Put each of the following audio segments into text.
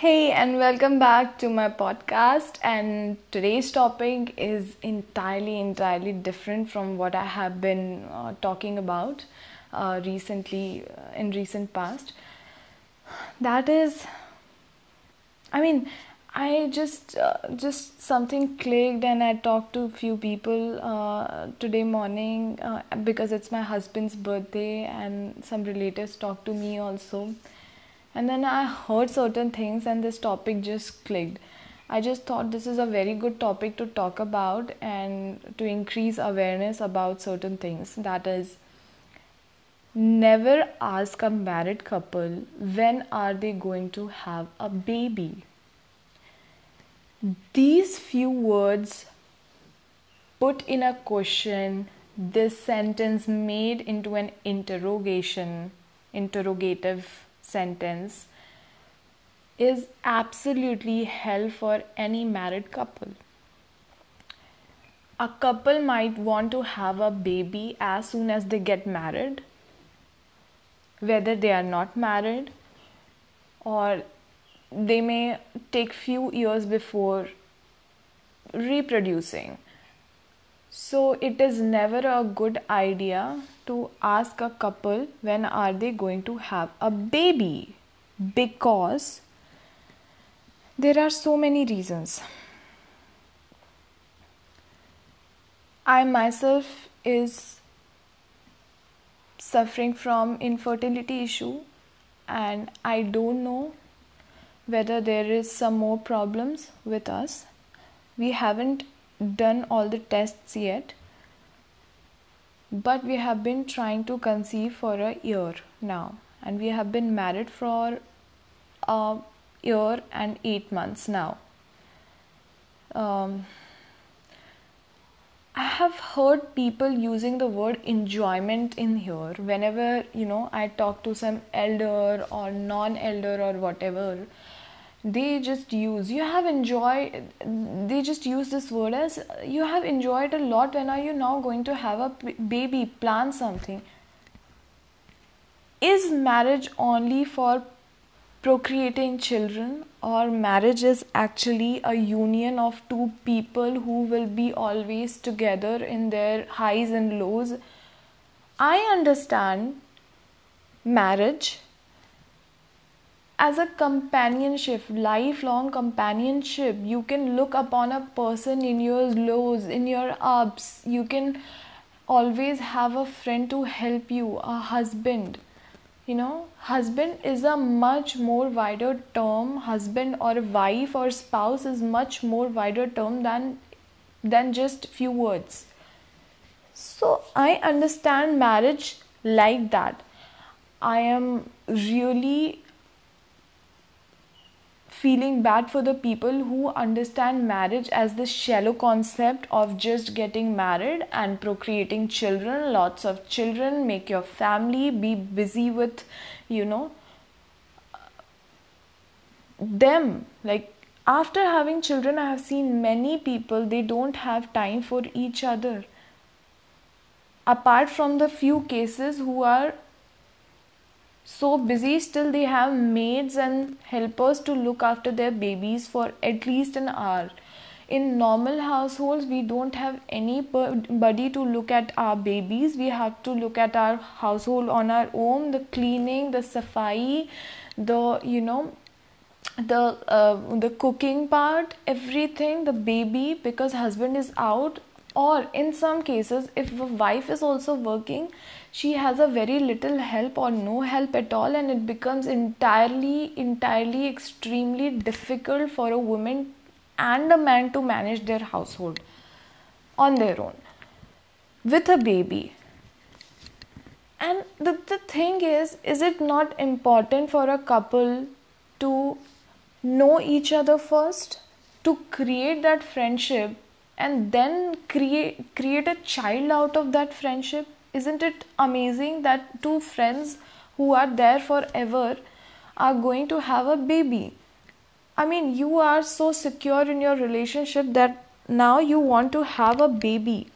Hey, and welcome back to my podcast. And today's topic is entirely, entirely different from what I have been uh, talking about uh, recently, uh, in recent past. That is, I mean, I just uh, just something clicked, and I talked to a few people uh, today morning uh, because it's my husband's birthday, and some relatives talked to me also and then I heard certain things, and this topic just clicked. I just thought this is a very good topic to talk about and to increase awareness about certain things. That is, never ask a married couple when are they going to have a baby. These few words put in a question, this sentence made into an interrogation, interrogative sentence is absolutely hell for any married couple. A couple might want to have a baby as soon as they get married, whether they are not married or they may take few years before reproducing so it is never a good idea to ask a couple when are they going to have a baby because there are so many reasons. I myself is suffering from infertility issue and I don't know whether there is some more problems with us. We haven't done all the tests yet, but we have been trying to conceive for a year now, and we have been married for a year and eight months now. Um, I have heard people using the word enjoyment in here whenever you know I talk to some elder or non elder or whatever they just use you have enjoyed they just use this word as you have enjoyed a lot when are you now going to have a baby plan something? Is marriage only for procreating children or marriage is actually a union of two people who will be always together in their highs and lows? I understand marriage as a companionship, lifelong companionship. You can look upon a person in your lows, in your ups. You can always have a friend to help you, a husband. You know, husband is a much more wider term. Husband or wife or spouse is much more wider term than than just few words. So I understand marriage like that. I am really feeling bad for the people who understand marriage as the shallow concept of just getting married and procreating children, lots of children, make your family, be busy with, you know, them. Like after having children, I have seen many people, they don't have time for each other. Apart from the few cases who are so busy still they have maids and helpers to look after their babies for at least an hour. In normal households we don't have anybody to look at our babies. We have to look at our household on our own. The cleaning the safai the you know the uh, the cooking part everything the baby because husband is out or in some cases if a wife is also working she has a very little help or no help at all and it becomes entirely entirely extremely difficult for a woman and a man to manage their household on their own with a baby. And the, the thing is is it not important for a couple to know each other first? To create that friendship and then create create a child out of that friendship isn't it amazing that two friends who are there forever are going to have a baby? I mean, you are so secure in your relationship that now you want to have a baby.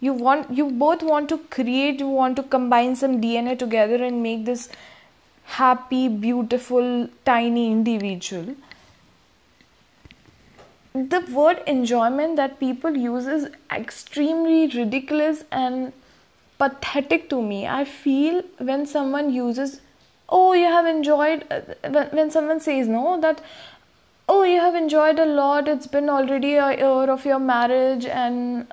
You want you both want to create, you want to combine some DNA together and make this happy, beautiful, tiny individual. The word enjoyment that people use is extremely ridiculous and pathetic to me. I feel when someone uses, oh, you have enjoyed, uh, when someone says, no, that, oh, you have enjoyed a lot, it's been already a year of your marriage, and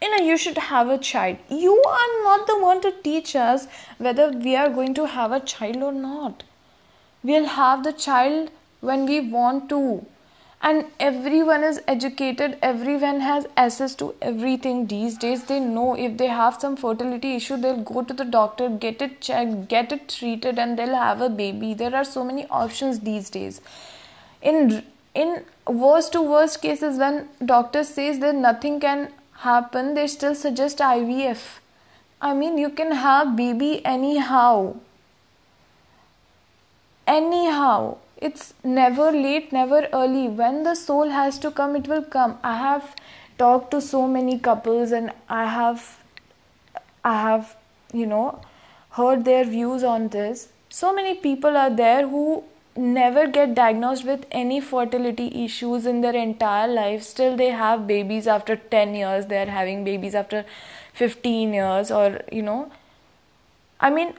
you know you should have a child. You are not the one to teach us whether we are going to have a child or not. We'll have the child when we want to and everyone is educated. Everyone has access to everything these days. They know if they have some fertility issue they'll go to the doctor get it checked get it treated and they'll have a baby. There are so many options these days. In in worst to worst cases when doctor says that nothing can happen, they still suggest IVF. I mean, you can have baby anyhow. Anyhow, it's never late, never early. When the soul has to come, it will come. I have talked to so many couples, and I have, I have, you know, heard their views on this. So many people are there who never get diagnosed with any fertility issues in their entire life still they have babies after 10 years they are having babies after 15 years or you know i mean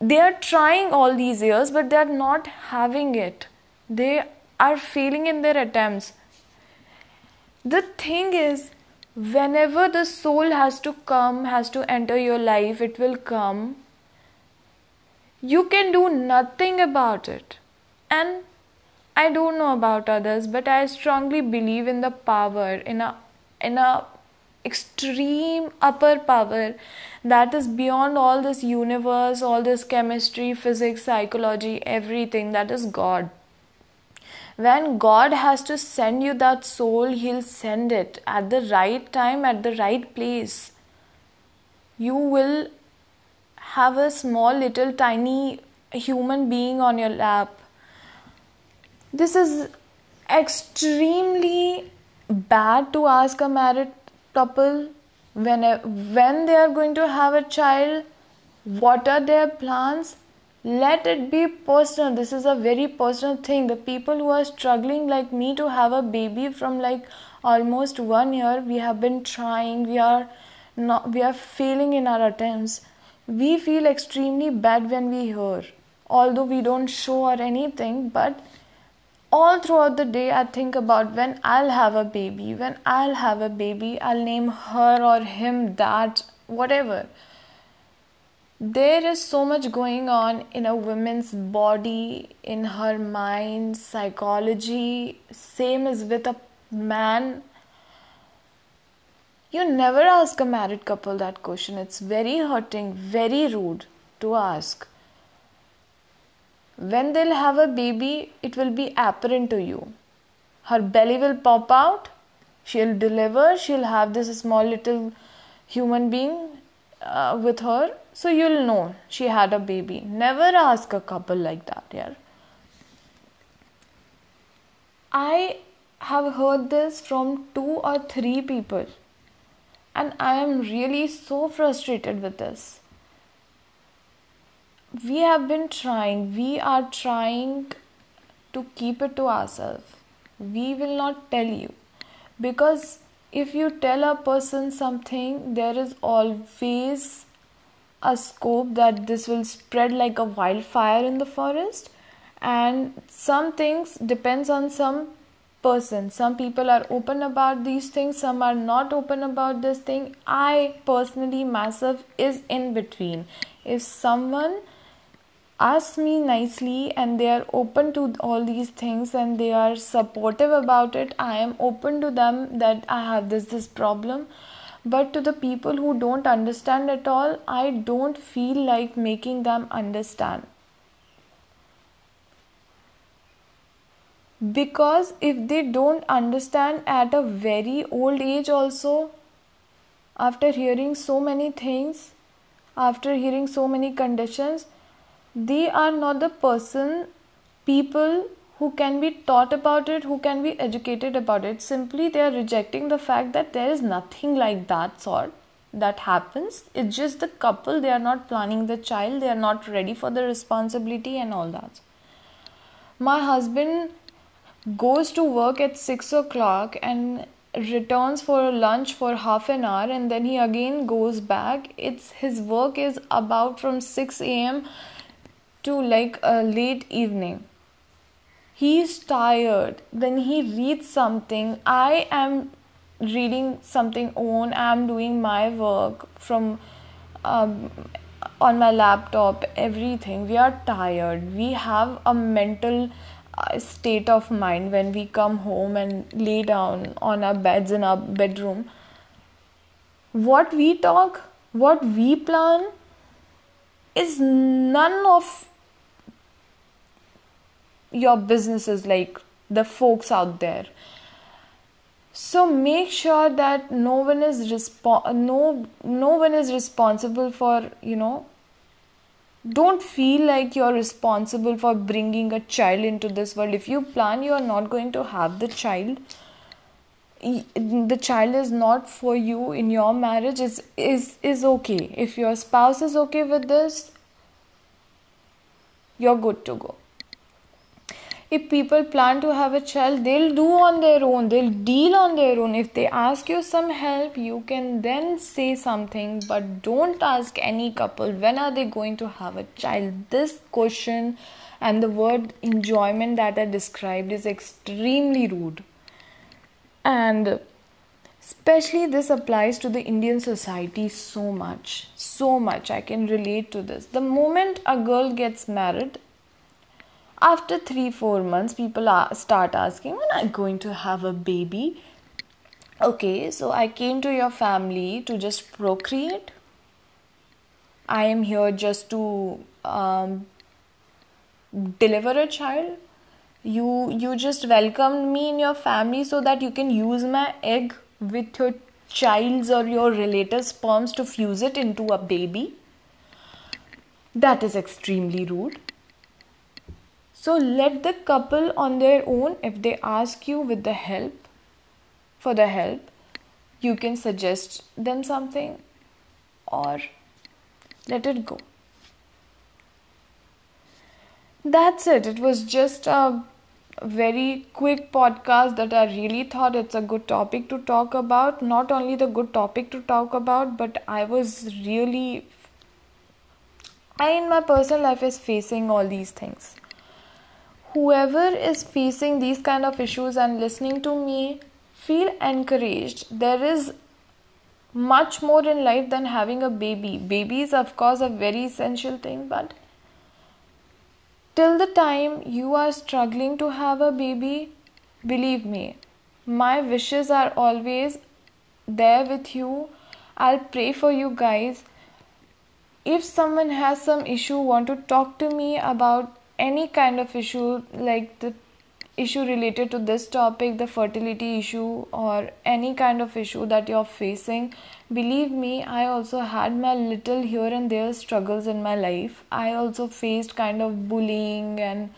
they are trying all these years but they are not having it they are failing in their attempts. The thing is whenever the soul has to come has to enter your life it will come. You can do nothing about it. And i don't know about others but i strongly believe in the power in a in a extreme upper power that is beyond all this universe all this chemistry physics psychology everything that is god when god has to send you that soul he'll send it at the right time at the right place. You will have a small little tiny human being on your lap. This is extremely bad to ask a married couple when, when they are going to have a child, what are their plans? Let it be personal. This is a very personal thing. The people who are struggling like me to have a baby from like almost one year, we have been trying, we are not we are failing in our attempts. We feel extremely bad when we hear, although we don't show or anything, but all throughout the day i think about when i'll have a baby when i'll have a baby i'll name her or him that whatever there is so much going on in a woman's body in her mind psychology same as with a man. You never ask a married couple that question. It's very hurting very rude to ask. When they'll have a baby, it will be apparent to you. Her belly will pop out, she'll deliver, she'll have this small little human being uh, with her, so you'll know she had a baby. Never ask a couple like that, yeah. I have heard this from two or three people, and I am really so frustrated with this we have been trying, we are trying to keep it to ourselves. We will not tell you because if you tell a person something, there is always a scope that this will spread like a wildfire in the forest. And some things depends on some person. Some people are open about these things some are not open about this thing. I personally myself is in between. If someone ask me nicely and they are open to all these things and they are supportive about it. I am open to them that i have this this problem. But to the people who don't understand at all i don't feel like making them understand. Because if they don't understand at a very old age also after hearing so many things after hearing so many conditions they are not the person people who can be taught about it who can be educated about it. Simply they are rejecting the fact that there is nothing like that sort that happens. It's just the couple they are not planning the child they are not ready for the responsibility and all that. My husband goes to work at 6 o'clock and returns for lunch for half an hour and then he again goes back. It's his work is about from 6 a.m to like a late evening. He's tired. Then he reads something. I am reading something on. I'm doing my work from um, on my laptop everything. We are tired. We have a mental uh, state of mind when we come home and lay down on our beds in our bedroom. What we talk what we plan is none of your businesses like the folks out there. So make sure that no one is respo- no no one is responsible for you know don't feel like you're responsible for bringing a child into this world. If you plan you are not going to have the child the child is not for you in your marriage is is is okay. If your spouse is okay with this you're good to go if people plan to have a child they'll do on their own. They'll deal on their own. If they ask you some help you can then say something but don't ask any couple when are they going to have a child? This question and the word enjoyment that i described is extremely rude. And especially this applies to the indian society so much so much. I can relate to this. The moment a girl gets married after three four months people are, start asking when i'm going to have a baby? Okay so i came to your family to just procreate. I am here just to um, deliver a child. You you just welcomed me in your family so that you can use my egg with your child's or your relative's sperms to fuse it into a baby. That is extremely rude so let the couple on their own, if they ask you with the help, for the help, you can suggest them something or let it go. That's it. It was just a very quick podcast that I really thought it's a good topic to talk about. Not only the good topic to talk about, but I was really I in my personal life is facing all these things whoever is facing these kind of issues and listening to me feel encouraged there is much more in life than having a baby. Is of course a very essential thing but till the time you are struggling to have a baby believe me my wishes are always there with you. I'll pray for you guys. If someone has some issue want to talk to me about any kind of issue like the issue related to this topic the fertility issue or any kind of issue that you're facing believe me i also had my little here and there struggles in my life. I also faced kind of bullying and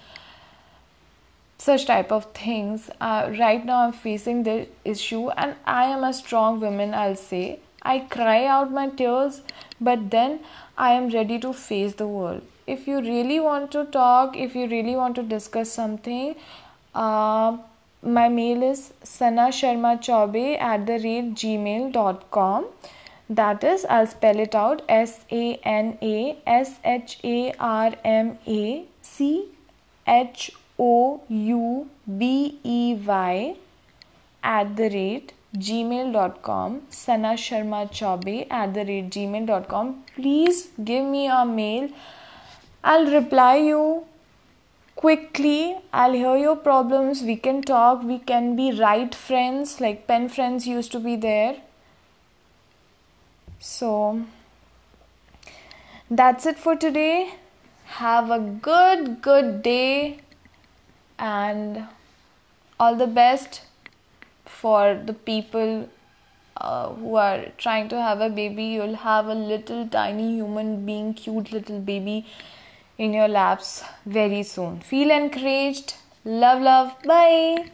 such type of things. Uh, right now i'm facing the issue and i am a strong woman i'll say. I cry out my tears but then i am ready to face the world if you really want to talk if you really want to discuss something uh, my mail is sana sharma choubey at the rate gmail.com that is i'll spell it out s a n a s h a r m a c h o u b e y at the rate gmail.com sana sharma choubey at the rate gmail.com please give me a mail I'll reply you quickly. I'll hear your problems. We can talk. We can be right friends, like pen friends used to be there. So that's it for today. Have a good, good day and all the best for the people uh, who are trying to have a baby. You'll have a little tiny human being, cute little baby in your laps very soon. Feel encouraged. Love, love. Bye.